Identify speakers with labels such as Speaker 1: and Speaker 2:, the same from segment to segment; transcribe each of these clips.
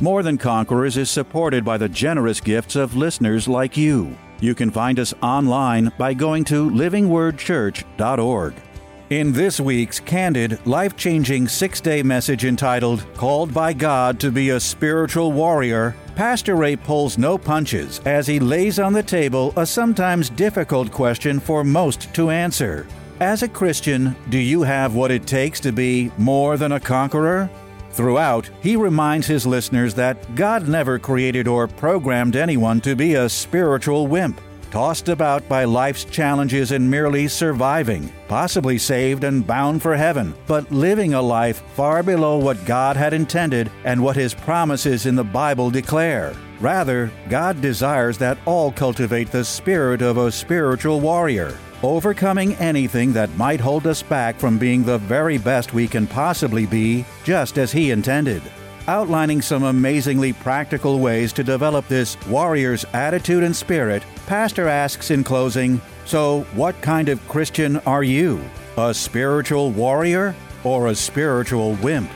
Speaker 1: More Than Conquerors is supported by the generous gifts of listeners like you. You can find us online by going to livingwordchurch.org. In this week's candid, life changing six day message entitled Called by God to be a Spiritual Warrior, Pastor Ray pulls no punches as he lays on the table a sometimes difficult question for most to answer. As a Christian, do you have what it takes to be more than a conqueror? Throughout, he reminds his listeners that God never created or programmed anyone to be a spiritual wimp, tossed about by life's challenges and merely surviving, possibly saved and bound for heaven, but living a life far below what God had intended and what his promises in the Bible declare. Rather, God desires that all cultivate the spirit of a spiritual warrior overcoming anything that might hold us back from being the very best we can possibly be, just as He intended. Outlining some amazingly practical ways to develop this warrior's attitude and spirit, Pastor asks in closing So, what kind of Christian are you? A spiritual warrior or a spiritual wimp?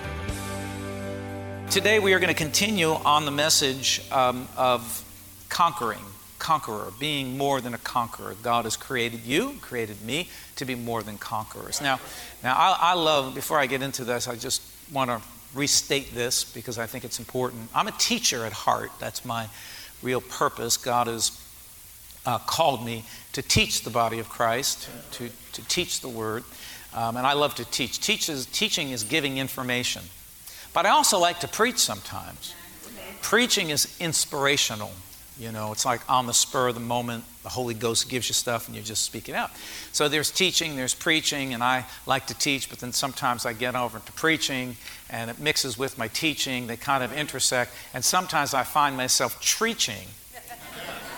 Speaker 2: Today we are going to continue on the message um, of conquering conqueror, being more than a conqueror. God has created you, created me to be more than conquerors. Now, now I, I love, before I get into this, I just want to restate this because I think it's important. I'm a teacher at heart. That's my real purpose. God has uh, called me to teach the body of Christ, to, to teach the word. Um, and I love to teach. Teaches, teaching is giving information. But I also like to preach sometimes. Preaching is inspirational. You know, it's like on the spur of the moment, the Holy Ghost gives you stuff and you just speak it out. So there's teaching, there's preaching, and I like to teach, but then sometimes I get over to preaching and it mixes with my teaching. They kind of intersect. And sometimes I find myself preaching,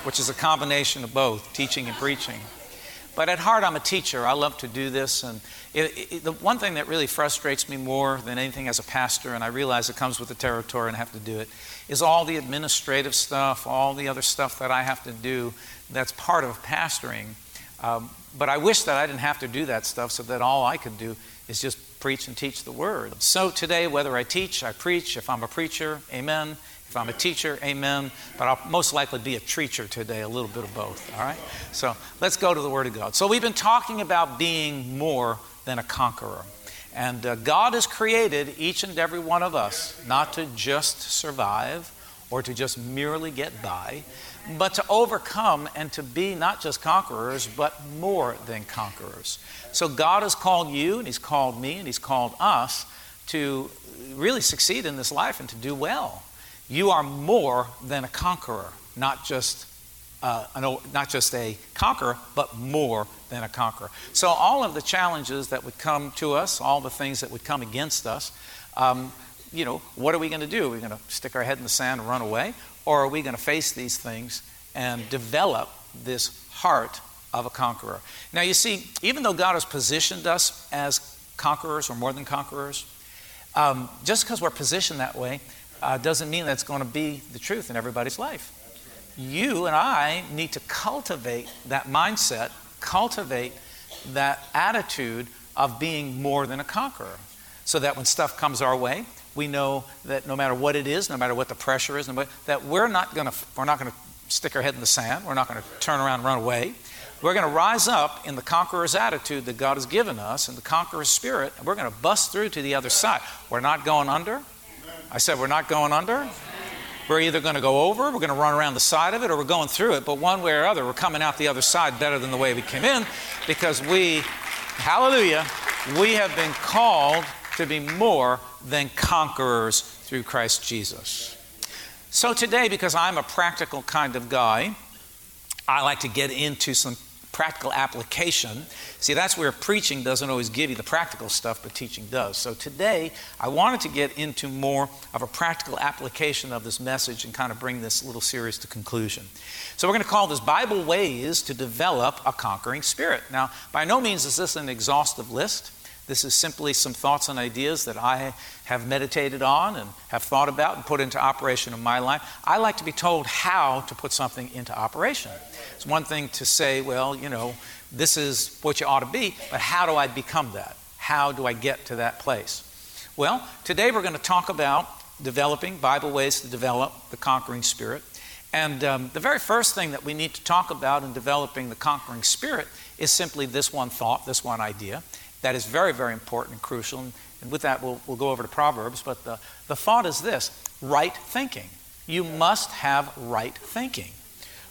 Speaker 2: which is a combination of both teaching and preaching. But at heart, I'm a teacher. I love to do this. And it, it, the one thing that really frustrates me more than anything as a pastor, and I realize it comes with the territory and I have to do it, is all the administrative stuff, all the other stuff that I have to do that's part of pastoring. Um, but I wish that I didn't have to do that stuff so that all I could do is just preach and teach the word. So today, whether I teach, I preach, if I'm a preacher, amen. If I'm a teacher, amen. But I'll most likely be a treacher today, a little bit of both, all right? So let's go to the Word of God. So we've been talking about being more than a conqueror. And uh, God has created each and every one of us not to just survive or to just merely get by, but to overcome and to be not just conquerors, but more than conquerors. So God has called you, and He's called me, and He's called us to really succeed in this life and to do well. You are more than a conqueror, not just uh, not just a conqueror, but more than a conqueror. So, all of the challenges that would come to us, all the things that would come against us, um, you know, what are we going to do? Are we going to stick our head in the sand and run away? Or are we going to face these things and develop this heart of a conqueror? Now, you see, even though God has positioned us as conquerors or more than conquerors, um, just because we're positioned that way uh, doesn't mean that's going to be the truth in everybody's life. You and I need to cultivate that mindset, cultivate that attitude of being more than a conqueror so that when stuff comes our way, we know that no matter what it is, no matter what the pressure is, that we're not going to we're not going to stick our head in the sand. We're not going to turn around and run away. We're going to rise up in the conqueror's attitude that God has given us and the conqueror's spirit, and we're going to bust through to the other side. We're not going under. I said we're not going under. We're either going to go over, we're going to run around the side of it, or we're going through it. But one way or other, we're coming out the other side better than the way we came in because we, hallelujah, we have been called to be more than conquerors through Christ Jesus. So today, because I'm a practical kind of guy, I like to get into some practical application. See, that's where preaching doesn't always give you the practical stuff, but teaching does. So today, I wanted to get into more of a practical application of this message and kind of bring this little series to conclusion. So we're going to call this Bible Ways to Develop a Conquering Spirit. Now, by no means is this an exhaustive list. This is simply some thoughts and ideas that I have meditated on and have thought about and put into operation in my life. I like to be told how to put something into operation. It's one thing to say, well, you know, this is what you ought to be, but how do I become that? How do I get to that place? Well, today we're going to talk about developing Bible ways to develop the conquering spirit. And um, the very first thing that we need to talk about in developing the conquering spirit is simply this one thought, this one idea, that is very, very important and crucial. And, and with that, we'll, we'll go over to Proverbs. But the, the thought is this right thinking. You must have right thinking.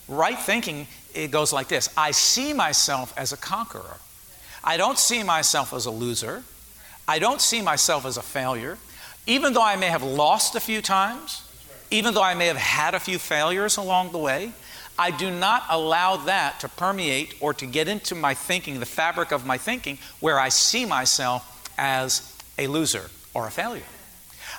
Speaker 2: Right thinking, it goes like this I see myself as a conqueror. I don't see myself as a loser. I don't see myself as a failure. Even though I may have lost a few times, even though I may have had a few failures along the way, I do not allow that to permeate or to get into my thinking, the fabric of my thinking, where I see myself as a loser or a failure.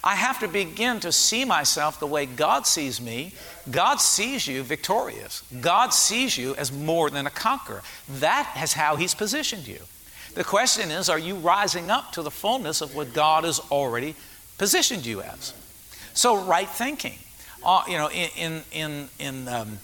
Speaker 2: I have to begin to see myself the way God sees me. God sees you victorious. God sees you as more than a conqueror. That is how He's positioned you. The question is, are you rising up to the fullness of what God has already positioned you as? So, right thinking. Uh, you know, in, in, in, um,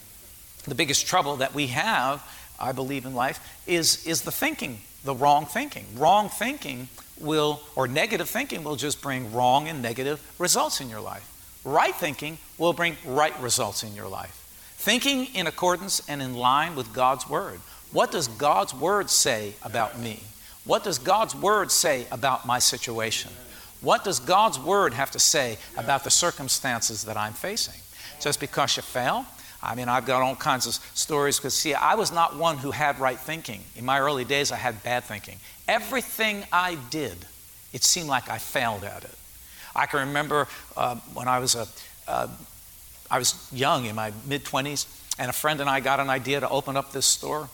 Speaker 2: the biggest trouble that we have, I believe, in life is, is the thinking, the wrong thinking. Wrong thinking will, or negative thinking will just bring wrong and negative results in your life. Right thinking will bring right results in your life. Thinking in accordance and in line with God's Word. What does God's Word say about me? What does God's Word say about my situation? What does God's Word have to say about the circumstances that I'm facing? Just because you fail I mean, I've got all kinds of stories because, see, I was not one who had right thinking. In my early days, I had bad thinking. Everything I did, it seemed like I failed at it. I can remember uh, when I was a, uh, I was young in my mid 20s, and a friend and I got an idea to open up this store.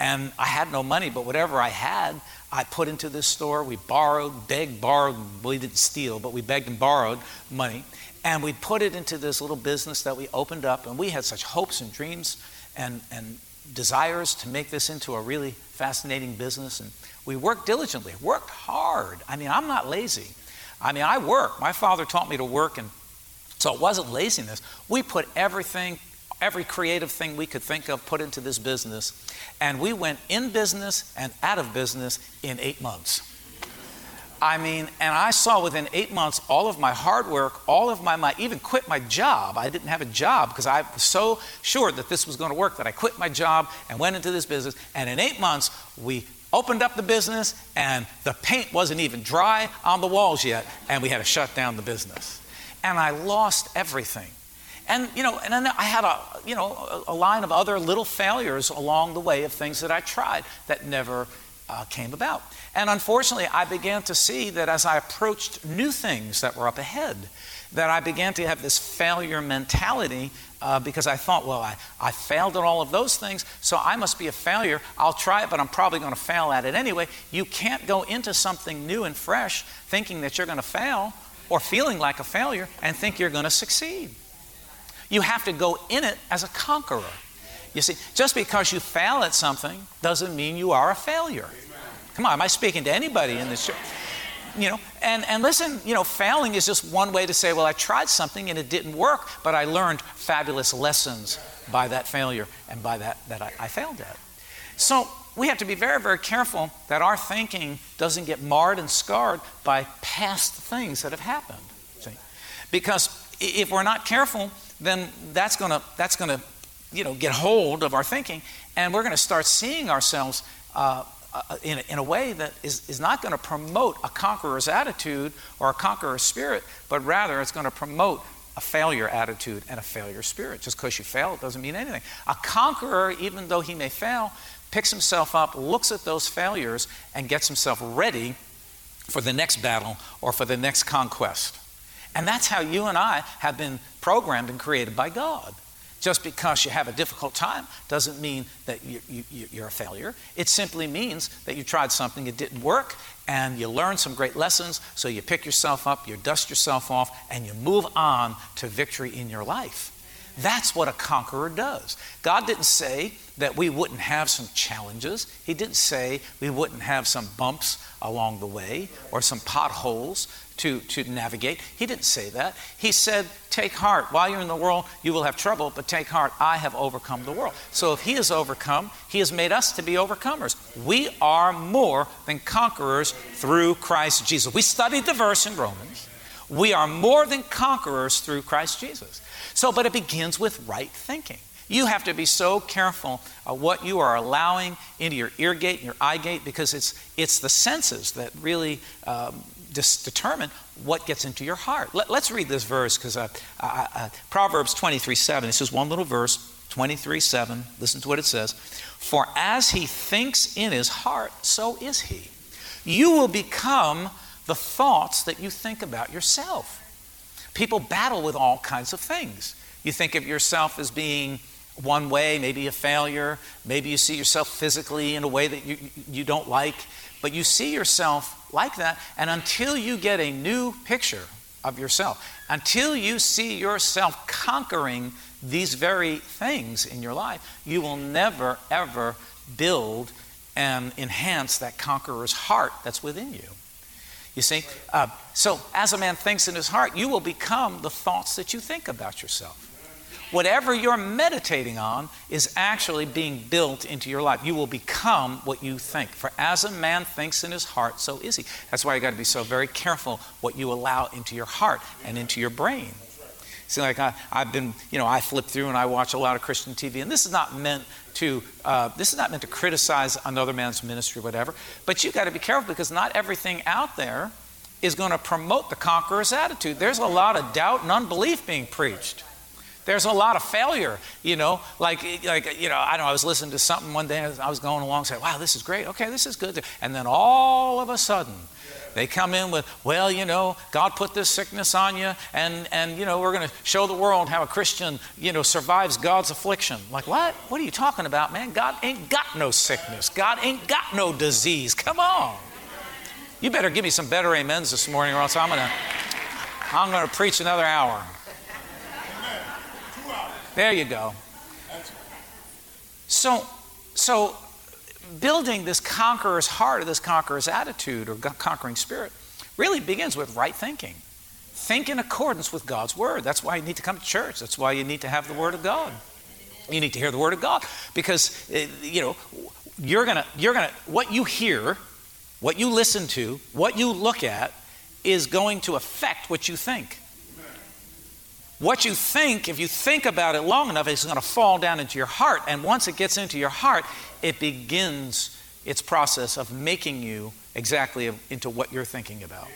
Speaker 2: And I had no money, but whatever I had, I put into this store. We borrowed, begged, borrowed. We didn't steal, but we begged and borrowed money. And we put it into this little business that we opened up, and we had such hopes and dreams and, and desires to make this into a really fascinating business. And we worked diligently, worked hard. I mean, I'm not lazy. I mean, I work. My father taught me to work, and so it wasn't laziness. We put everything, every creative thing we could think of, put into this business, and we went in business and out of business in eight months. I mean, and I saw within eight months all of my hard work, all of my, even quit my job. I didn't have a job because I was so sure that this was going to work that I quit my job and went into this business. And in eight months, we opened up the business and the paint wasn't even dry on the walls yet, and we had to shut down the business. And I lost everything. And you know, and then I had a you know a, a line of other little failures along the way of things that I tried that never uh, came about. And unfortunately, I began to see that as I approached new things that were up ahead, that I began to have this failure mentality uh, because I thought, well, I, I failed at all of those things, so I must be a failure. I'll try it, but I'm probably going to fail at it anyway. You can't go into something new and fresh thinking that you're going to fail or feeling like a failure and think you're going to succeed. You have to go in it as a conqueror. You see, just because you fail at something doesn't mean you are a failure. Come on, am I speaking to anybody in this church? You know, and, and listen, you know, failing is just one way to say, well, I tried something and it didn't work, but I learned fabulous lessons by that failure and by that that I, I failed at. So we have to be very, very careful that our thinking doesn't get marred and scarred by past things that have happened. See? Because if we're not careful, then that's gonna that's gonna you know, get hold of our thinking, and we're going to start seeing ourselves uh, uh, in, in a way that is, is not going to promote a conqueror's attitude or a conqueror's spirit, but rather it's going to promote a failure attitude and a failure spirit. Just because you fail, it doesn't mean anything. A conqueror, even though he may fail, picks himself up, looks at those failures, and gets himself ready for the next battle or for the next conquest. And that's how you and I have been programmed and created by God. Just because you have a difficult time doesn't mean that you, you, you're a failure. It simply means that you tried something, it didn't work, and you learned some great lessons, so you pick yourself up, you dust yourself off, and you move on to victory in your life. That's what a conqueror does. God didn't say that we wouldn't have some challenges. He didn't say we wouldn't have some bumps along the way or some potholes to, to navigate. He didn't say that. He said, Take heart. While you're in the world, you will have trouble, but take heart. I have overcome the world. So if He has overcome, He has made us to be overcomers. We are more than conquerors through Christ Jesus. We studied the verse in Romans. We are more than conquerors through Christ Jesus. So, but it begins with right thinking. You have to be so careful of what you are allowing into your ear gate and your eye gate because it's, it's the senses that really um, dis- determine what gets into your heart. Let, us read this verse because uh, uh, uh, Proverbs 23 7, this is one little verse, 23 7. Listen to what it says. For as he thinks in his heart, so is he. You will become the thoughts that you think about yourself. People battle with all kinds of things. You think of yourself as being one way, maybe a failure, maybe you see yourself physically in a way that you, you don't like, but you see yourself like that, and until you get a new picture of yourself, until you see yourself conquering these very things in your life, you will never, ever build and enhance that conqueror's heart that's within you. You see? Uh, so, as a man thinks in his heart, you will become the thoughts that you think about yourself whatever you're meditating on is actually being built into your life. You will become what you think. For as a man thinks in his heart, so is he. That's why you got to be so very careful what you allow into your heart and into your brain. See, like I, have been, you know, I flip through and I watch a lot of Christian TV, and this is not meant to, uh, this is not meant to criticize another man's ministry, or whatever. But you've got to be careful because not everything out there is going to promote the conqueror's attitude. There's a lot of doubt and unbelief being preached. There's a lot of failure, you know. Like, like you know, I know. I was listening to something one day. I was going along, saying, "Wow, this is great. Okay, this is good." And then all of a sudden, they come in with, "Well, you know, God put this sickness on you, and and you know, we're going to show the world how a Christian, you know, survives God's affliction." Like, what? What are you talking about, man? God ain't got no sickness. God ain't got no disease. Come on. You better give me some better amens this morning, or else I'm gonna I'm gonna preach another hour. There you go. So, so building this conqueror's heart or this conqueror's attitude or conquering spirit really begins with right thinking. Think in accordance with God's word. That's why you need to come to church. That's why you need to have the word of God. You need to hear the word of God because eh, you know you're gonna you're gonna what you hear, what you listen to, what you look at is going to affect what you think. What you think, if you think about it long enough, it's going to fall down into your heart. And once it gets into your heart, it begins its process of making you exactly into what you're thinking about.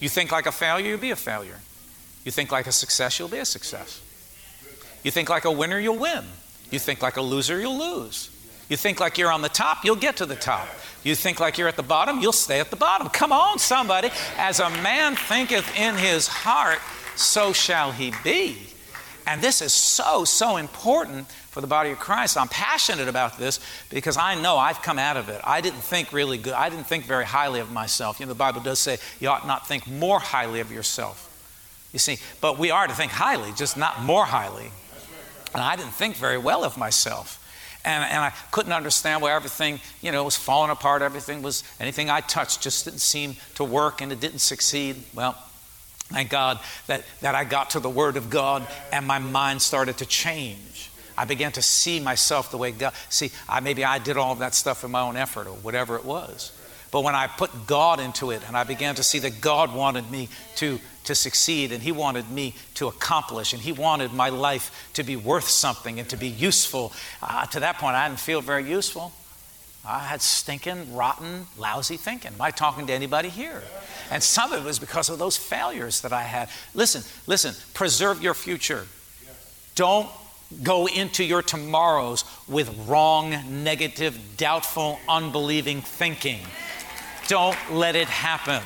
Speaker 2: You think like a failure, you'll be a failure. You think like a success, you'll be a success. You think like a winner, you'll win. You think like a loser, you'll lose. You think like you're on the top, you'll get to the top. You think like you're at the bottom, you'll stay at the bottom. Come on, somebody. As a man thinketh in his heart, so shall he be. And this is so, so important for the body of Christ. I'm passionate about this because I know I've come out of it. I didn't think really good. I didn't think very highly of myself. You know, the Bible does say you ought not think more highly of yourself. You see, but we are to think highly, just not more highly. And I didn't think very well of myself. And, and I couldn't understand why everything, you know, was falling apart. Everything was, anything I touched just didn't seem to work and it didn't succeed. Well, Thank God that, that I got to the Word of God and my mind started to change. I began to see myself the way God, see, I, maybe I did all of that stuff in my own effort or whatever it was. But when I put God into it and I began to see that God wanted me to, to succeed and He wanted me to accomplish and He wanted my life to be worth something and to be useful, uh, to that point I didn't feel very useful. I had stinking, rotten, lousy thinking. Am I talking to anybody here? And some of it was because of those failures that I had. Listen, listen, preserve your future. Don't go into your tomorrows with wrong, negative, doubtful, unbelieving thinking. Don't let it happen.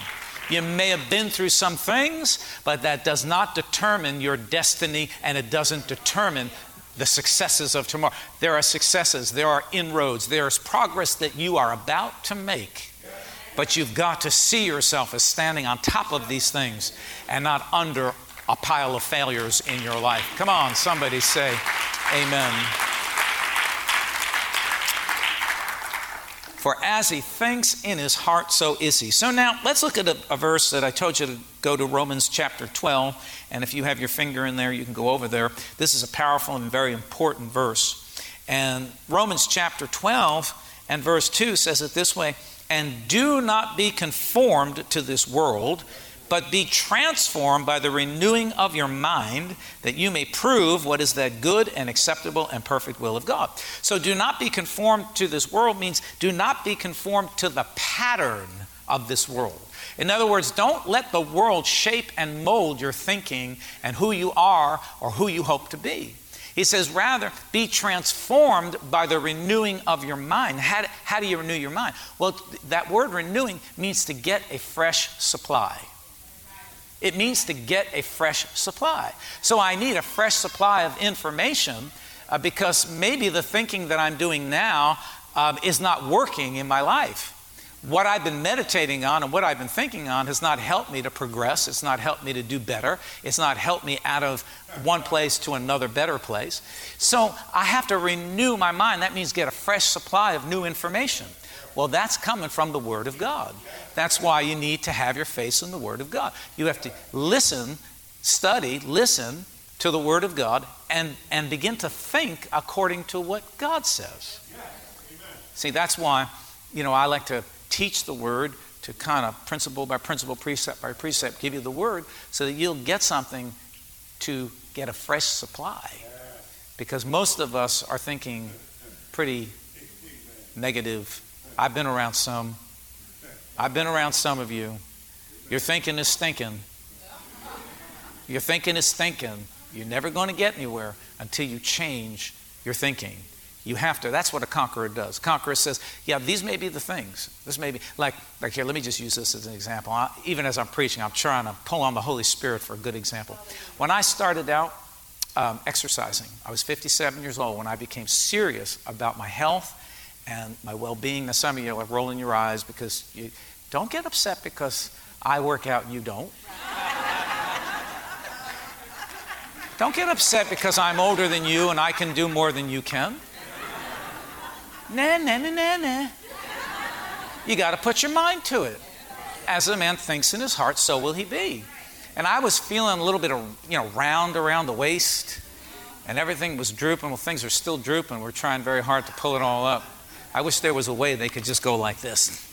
Speaker 2: You may have been through some things, but that does not determine your destiny and it doesn't determine the successes of tomorrow. There are successes, there are inroads, there's progress that you are about to make. But you've got to see yourself as standing on top of these things and not under a pile of failures in your life. Come on, somebody say, Amen. For as he thinks in his heart, so is he. So now let's look at a, a, verse that I told you to go to Romans chapter 12. And if you have your finger in there, you can go over there. This is a powerful and very important verse. And Romans chapter 12 and verse 2 says it this way And do not be conformed to this world but be transformed by the renewing of your mind, that you may prove what is that good and acceptable and perfect will of God. So, do not be conformed to this world means do not be conformed to the pattern of this world. In other words, don't let the world shape and mold your thinking and who you are or who you hope to be. He says, rather, be transformed by the renewing of your mind. How, how do you renew your mind? Well, that word renewing means to get a fresh supply. It means to get a fresh supply. So I need a fresh supply of information uh, because maybe the thinking that I'm doing now um, is not working in my life. What I've been meditating on and what I've been thinking on has not helped me to progress. It's not helped me to do better. It's not helped me out of one place to another better place. So I have to renew my mind. That means get a fresh supply of new information. Well, that's coming from the Word of God. That's why you need to have your face in the Word of God. You have to listen, study, listen to the Word of God, and, and begin to think according to what God says. See, that's why, you know, I like to teach the Word to kind of principle by principle, precept by precept, give you the Word so that you'll get something to get a fresh supply. Because most of us are thinking pretty negative I've been around some. I've been around some of you. Your thinking is stinking. Your thinking is stinking. You're never going to get anywhere until you change your thinking. You have to. That's what a conqueror does. Conqueror says, "Yeah, these may be the things. This may be like like here. Let me just use this as an example. I, even as I'm preaching, I'm trying to pull on the Holy Spirit for a good example. When I started out um, exercising, I was 57 years old when I became serious about my health and my well being. Now, some of you are rolling your eyes because you don't get upset because I work out and you don't. don't get upset because I'm older than you and I can do more than you can. Nah, nah, nah, nah, nah. You got to put your mind to it. As a man thinks in his heart, so will he be. And I was feeling a little bit of, you know, round around the waist, and everything was drooping. Well, things are still drooping. We're trying very hard to pull it all up. I wish there was a way they could just go like this.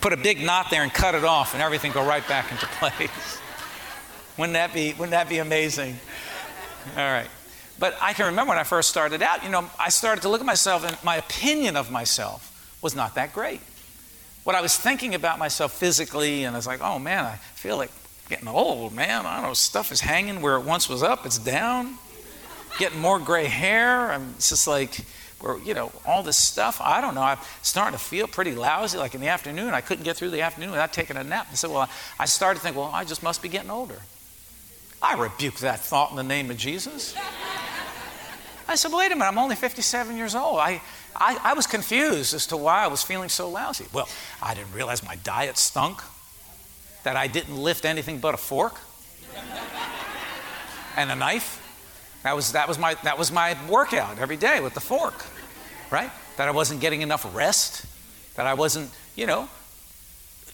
Speaker 2: Put a big knot there and cut it off, and everything go right back into place. wouldn't that be? Wouldn't that be amazing? All right. But I can remember when I first started out. You know, I started to look at myself, and my opinion of myself was not that great. What I was thinking about myself physically, and I was like, oh man, I feel like getting old, man. I don't know, stuff is hanging where it once was up, it's down. Getting more gray hair. I'm just like, or, you know, all this stuff. I don't know. I'm starting to feel pretty lousy. Like in the afternoon, I couldn't get through the afternoon without taking a nap. I said, well, I started to think, well, I just must be getting older. I rebuked that thought in the name of Jesus. I said, wait a minute, I'm only 57 years old. I, I, I was confused as to why I was feeling so lousy. Well, I didn't realize my diet stunk, that I didn't lift anything but a fork and a knife. That was, that was, my, that was my workout every day with the fork right? That I wasn't getting enough rest, that I wasn't, you know,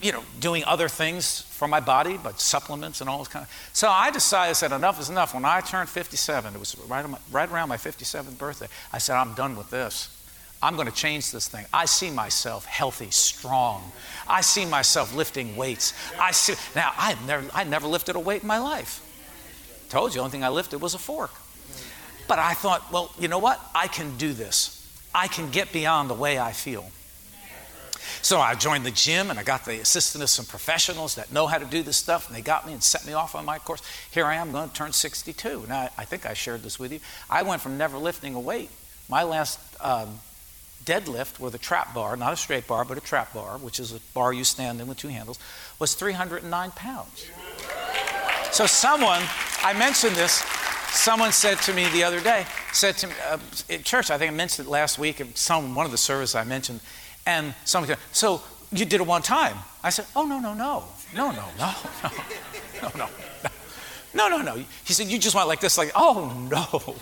Speaker 2: you know, doing other things for my body, but supplements and all this kind of. So I decided, I said, enough is enough. When I turned 57, it was right, my, right around my 57th birthday. I said, I'm done with this. I'm going to change this thing. I see myself healthy, strong. I see myself lifting weights. I see now. I never, I never lifted a weight in my life. Told you, the only thing I lifted was a fork. But I thought, well, you know what? I can do this. I can get beyond the way I feel. So I joined the gym and I got the assistance of some professionals that know how to do this stuff, and they got me and set me off on my course. Here I am going to turn 62. Now, I think I shared this with you. I went from never lifting a weight. My last um, deadlift with a trap bar, not a straight bar, but a trap bar, which is a bar you stand in with two handles, was 309 pounds. So, someone, I mentioned this, Someone said to me the other day, said to me, uh, at church, I think I mentioned it last week, in some, one of the services I mentioned, and someone said, So you did it one time? I said, Oh, no, no, no. No, no, no, no, no, no. No, no, no. He said, You just went like this, like, oh, no.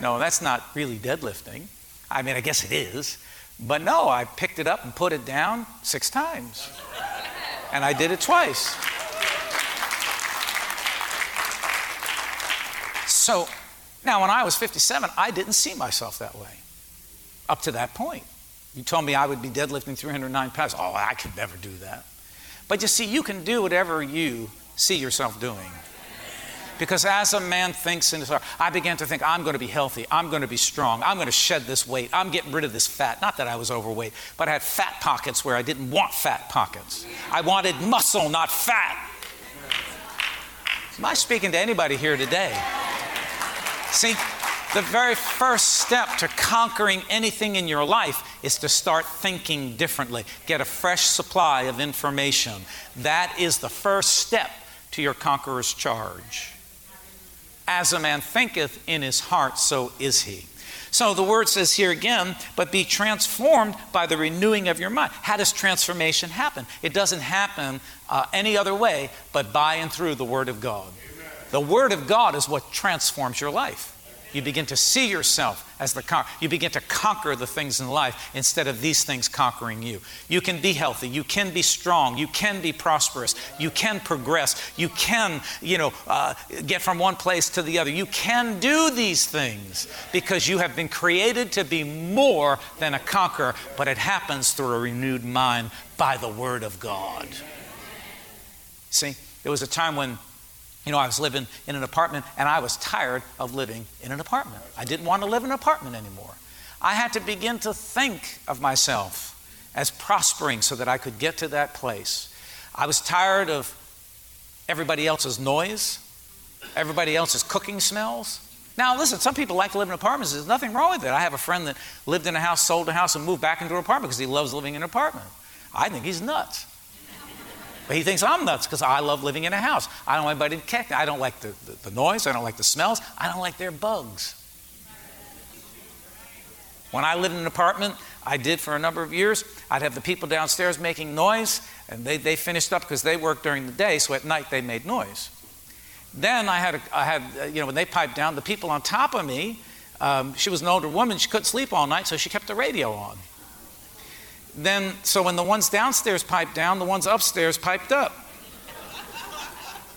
Speaker 2: No, that's not really deadlifting. I mean, I guess it is. But no, I picked it up and put it down six times. And I did it twice. So now, when I was 57, I didn't see myself that way up to that point. You told me I would be deadlifting 309 pounds. Oh, I could never do that. But you see, you can do whatever you see yourself doing. Because as a man thinks in his heart, I began to think, I'm going to be healthy. I'm going to be strong. I'm going to shed this weight. I'm getting rid of this fat. Not that I was overweight, but I had fat pockets where I didn't want fat pockets. I wanted muscle, not fat. Am I speaking to anybody here today? See, the very first step to conquering anything in your life is to start thinking differently. Get a fresh supply of information. That is the first step to your conqueror's charge. As a man thinketh in his heart, so is he. So the word says here again, but be transformed by the renewing of your mind. How does transformation happen? It doesn't happen uh, any other way but by and through the Word of God. The Word of God is what transforms your life. You begin to see yourself as the conqueror. You begin to conquer the things in life instead of these things conquering you. You can be healthy. You can be strong. You can be prosperous. You can progress. You can, you know, uh, get from one place to the other. You can do these things because you have been created to be more than a conqueror, but it happens through a renewed mind by the Word of God. See, there was a time when you know, I was living in an apartment and I was tired of living in an apartment. I didn't want to live in an apartment anymore. I had to begin to think of myself as prospering so that I could get to that place. I was tired of everybody else's noise, everybody else's cooking smells. Now, listen, some people like to live in apartments. There's nothing wrong with it. I have a friend that lived in a house, sold a house, and moved back into an apartment because he loves living in an apartment. I think he's nuts. But he thinks I'm nuts because I love living in a house. I don't want anybody to catch me. I don't like the, the, the noise. I don't like the smells. I don't like their bugs. When I lived in an apartment, I did for a number of years, I'd have the people downstairs making noise, and they, they finished up because they worked during the day, so at night they made noise. Then I had, a, I had uh, you know, when they piped down, the people on top of me, um, she was an older woman, she couldn't sleep all night, so she kept the radio on then, so when the ones downstairs piped down, the ones upstairs piped up.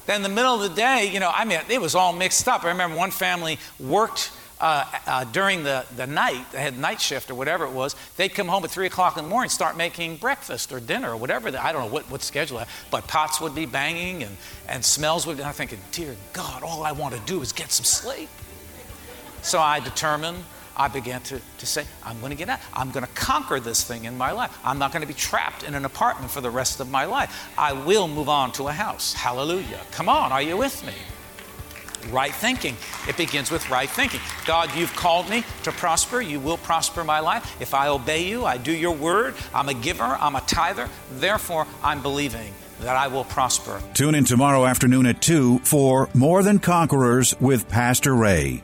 Speaker 2: then, in the middle of the day, you know, I mean, it was all mixed up. I remember one family worked uh, uh, during the, the night, they had night shift or whatever it was, they'd come home at 3 o'clock in the morning, start making breakfast or dinner or whatever. The, I don't know what, what schedule, but pots would be banging and, and smells would be. I'm thinking, dear God, all I want to do is get some sleep. So I determined I began to, to say, I'm going to get out. I'm going to conquer this thing in my life. I'm not going to be trapped in an apartment for the rest of my life. I will move on to a house. Hallelujah. Come on, are you with me? Right thinking. It begins with right thinking. God, you've called me to prosper. You will prosper my life. If I obey you, I do your word. I'm a giver, I'm a tither. Therefore, I'm believing that I will prosper.
Speaker 1: Tune in tomorrow afternoon at 2 for More Than Conquerors with Pastor Ray.